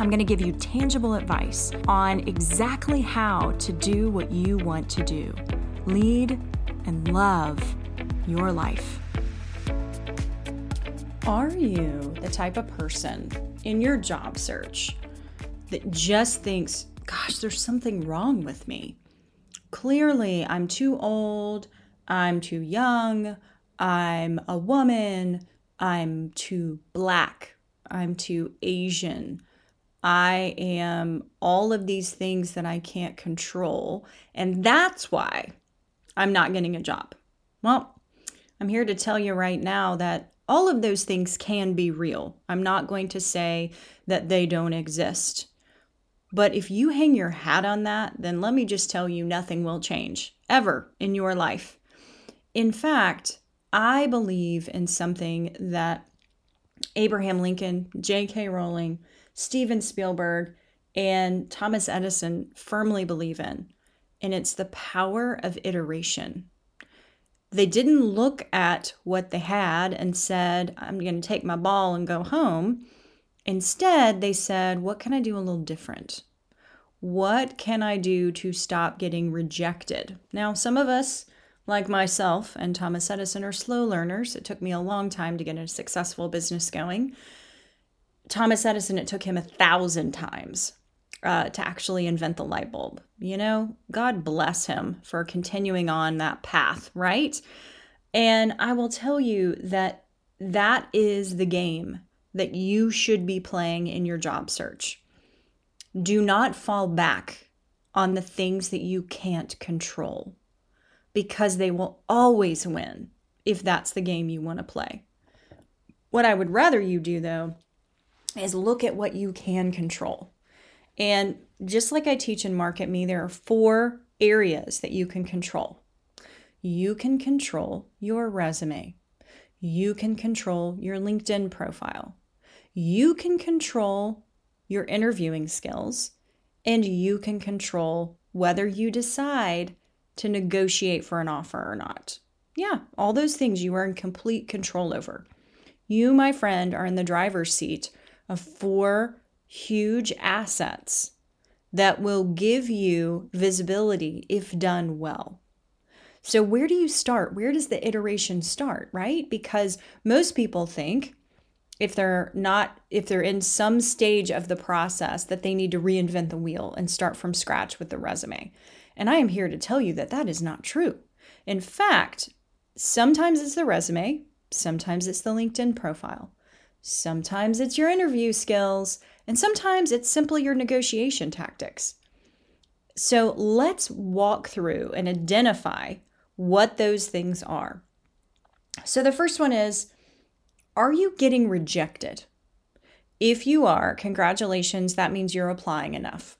I'm going to give you tangible advice on exactly how to do what you want to do lead and love your life. Are you the type of person in your job search that just thinks, gosh, there's something wrong with me? Clearly, I'm too old, I'm too young, I'm a woman, I'm too black, I'm too Asian. I am all of these things that I can't control. And that's why I'm not getting a job. Well, I'm here to tell you right now that all of those things can be real. I'm not going to say that they don't exist. But if you hang your hat on that, then let me just tell you nothing will change ever in your life. In fact, I believe in something that Abraham Lincoln, J.K. Rowling, Steven Spielberg, and Thomas Edison firmly believe in, and it's the power of iteration. They didn't look at what they had and said, I'm going to take my ball and go home. Instead, they said, What can I do a little different? What can I do to stop getting rejected? Now, some of us, like myself and Thomas Edison, are slow learners. It took me a long time to get a successful business going. Thomas Edison, it took him a thousand times uh, to actually invent the light bulb. You know, God bless him for continuing on that path, right? And I will tell you that that is the game that you should be playing in your job search. Do not fall back on the things that you can't control because they will always win if that's the game you want to play. What I would rather you do, though, is look at what you can control. And just like I teach in Market Me, there are four areas that you can control. You can control your resume. You can control your LinkedIn profile. You can control your interviewing skills. And you can control whether you decide to negotiate for an offer or not. Yeah, all those things you are in complete control over. You, my friend, are in the driver's seat of four huge assets that will give you visibility if done well. So, where do you start? Where does the iteration start, right? Because most people think if they're not, if they're in some stage of the process, that they need to reinvent the wheel and start from scratch with the resume. And I am here to tell you that that is not true. In fact, sometimes it's the resume, sometimes it's the LinkedIn profile. Sometimes it's your interview skills, and sometimes it's simply your negotiation tactics. So let's walk through and identify what those things are. So the first one is Are you getting rejected? If you are, congratulations, that means you're applying enough.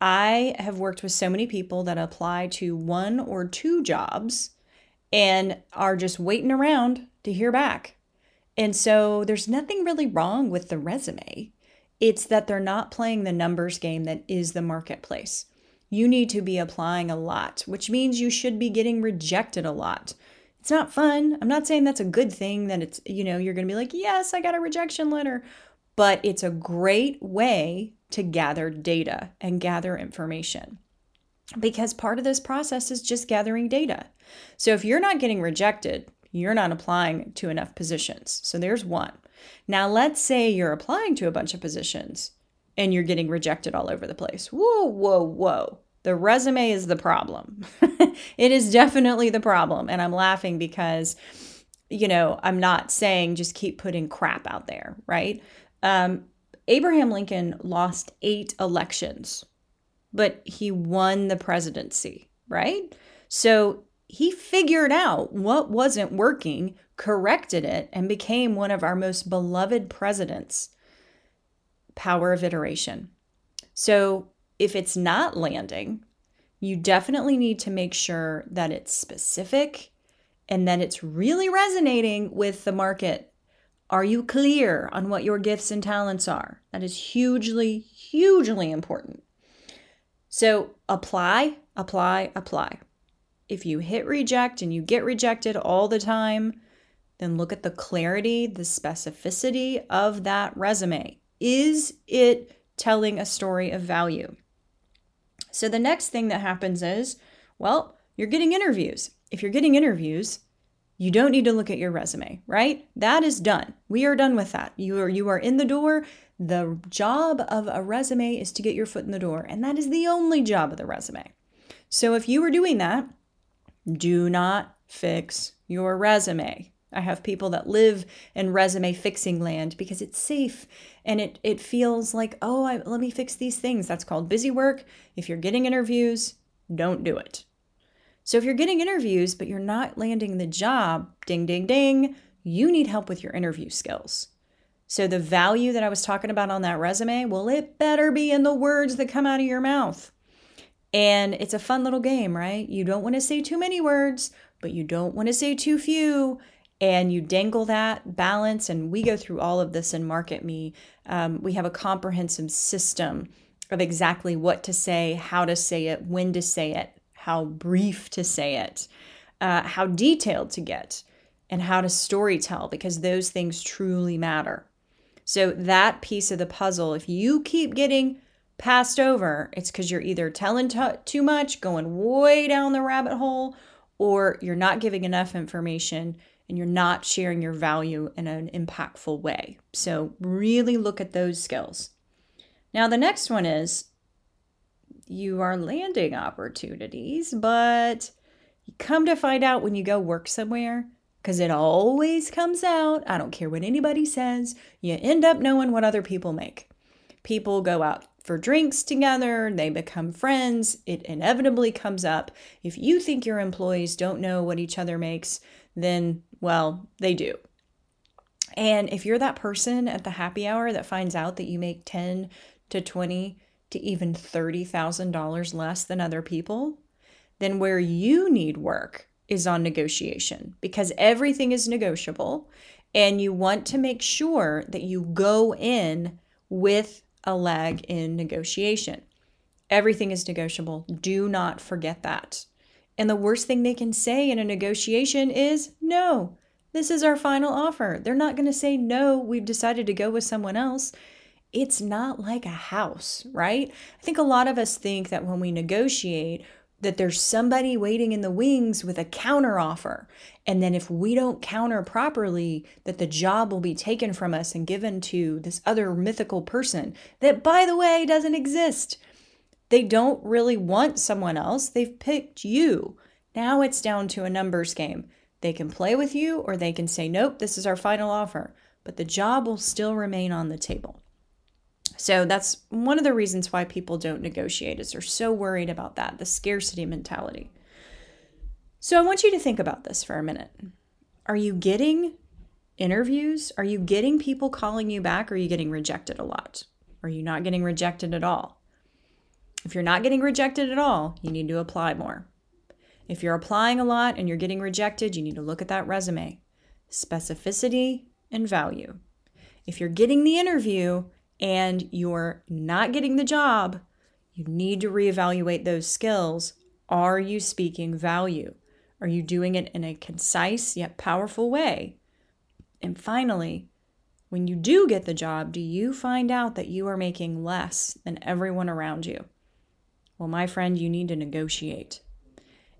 I have worked with so many people that apply to one or two jobs and are just waiting around to hear back. And so there's nothing really wrong with the resume. It's that they're not playing the numbers game that is the marketplace. You need to be applying a lot, which means you should be getting rejected a lot. It's not fun. I'm not saying that's a good thing that it's, you know, you're going to be like, yes, I got a rejection letter. But it's a great way to gather data and gather information because part of this process is just gathering data. So if you're not getting rejected, you're not applying to enough positions. So there's one. Now, let's say you're applying to a bunch of positions and you're getting rejected all over the place. Whoa, whoa, whoa. The resume is the problem. it is definitely the problem. And I'm laughing because, you know, I'm not saying just keep putting crap out there, right? Um, Abraham Lincoln lost eight elections, but he won the presidency, right? So he figured out what wasn't working, corrected it, and became one of our most beloved presidents. Power of iteration. So if it's not landing, you definitely need to make sure that it's specific and that it's really resonating with the market. Are you clear on what your gifts and talents are? That is hugely, hugely important. So apply, apply, apply. If you hit reject and you get rejected all the time, then look at the clarity, the specificity of that resume. Is it telling a story of value? So the next thing that happens is, well, you're getting interviews. If you're getting interviews, you don't need to look at your resume, right? That is done. We are done with that. You are you are in the door. The job of a resume is to get your foot in the door, and that is the only job of the resume. So if you were doing that, do not fix your resume. I have people that live in resume fixing land because it's safe and it it feels like, "Oh, I, let me fix these things." That's called busy work. If you're getting interviews, don't do it. So if you're getting interviews but you're not landing the job, ding ding ding, you need help with your interview skills. So the value that I was talking about on that resume, well, it better be in the words that come out of your mouth. And it's a fun little game, right? You don't want to say too many words, but you don't want to say too few and you dangle that balance. And we go through all of this in Market Me. Um, we have a comprehensive system of exactly what to say, how to say it, when to say it, how brief to say it, uh, how detailed to get, and how to story tell, because those things truly matter. So, that piece of the puzzle, if you keep getting passed over, it's because you're either telling t- too much, going way down the rabbit hole, or you're not giving enough information and you're not sharing your value in an impactful way. So, really look at those skills. Now, the next one is you are landing opportunities, but you come to find out when you go work somewhere, because it always comes out. I don't care what anybody says, you end up knowing what other people make. People go out for drinks together, they become friends. It inevitably comes up. If you think your employees don't know what each other makes, then well, they do. And if you're that person at the happy hour that finds out that you make 10 to 20 to even $30,000 less than other people, then where you need work is on negotiation because everything is negotiable and you want to make sure that you go in with a leg in negotiation. Everything is negotiable. Do not forget that. And the worst thing they can say in a negotiation is no, this is our final offer. They're not going to say no, we've decided to go with someone else. It's not like a house, right? I think a lot of us think that when we negotiate, that there's somebody waiting in the wings with a counter offer. And then if we don't counter properly, that the job will be taken from us and given to this other mythical person that, by the way, doesn't exist. They don't really want someone else, they've picked you. Now it's down to a numbers game. They can play with you or they can say, nope, this is our final offer, but the job will still remain on the table. So that's one of the reasons why people don't negotiate is they're so worried about that, the scarcity mentality. So I want you to think about this for a minute. Are you getting interviews? Are you getting people calling you back? Or are you getting rejected a lot? Are you not getting rejected at all? If you're not getting rejected at all, you need to apply more. If you're applying a lot and you're getting rejected, you need to look at that resume. Specificity and value. If you're getting the interview and you're not getting the job, you need to reevaluate those skills. Are you speaking value? Are you doing it in a concise yet powerful way? And finally, when you do get the job, do you find out that you are making less than everyone around you? Well, my friend, you need to negotiate.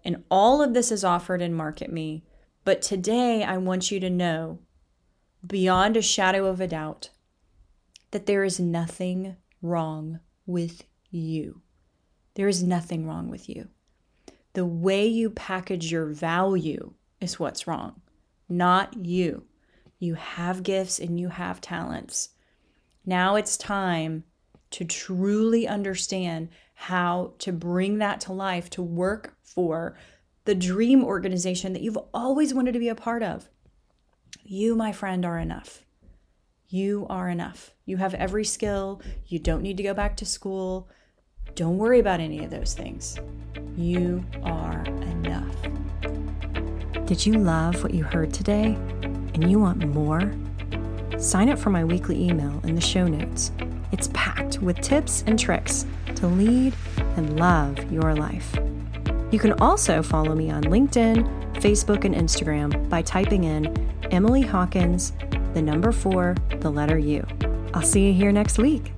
And all of this is offered in Market Me. But today, I want you to know, beyond a shadow of a doubt, that there is nothing wrong with you. There is nothing wrong with you. The way you package your value is what's wrong, not you. You have gifts and you have talents. Now it's time to truly understand how to bring that to life, to work for the dream organization that you've always wanted to be a part of. You, my friend, are enough. You are enough. You have every skill. You don't need to go back to school. Don't worry about any of those things. You are enough. Did you love what you heard today and you want more? Sign up for my weekly email in the show notes. It's packed with tips and tricks to lead and love your life. You can also follow me on LinkedIn, Facebook, and Instagram by typing in Emily Hawkins, the number four, the letter U. I'll see you here next week.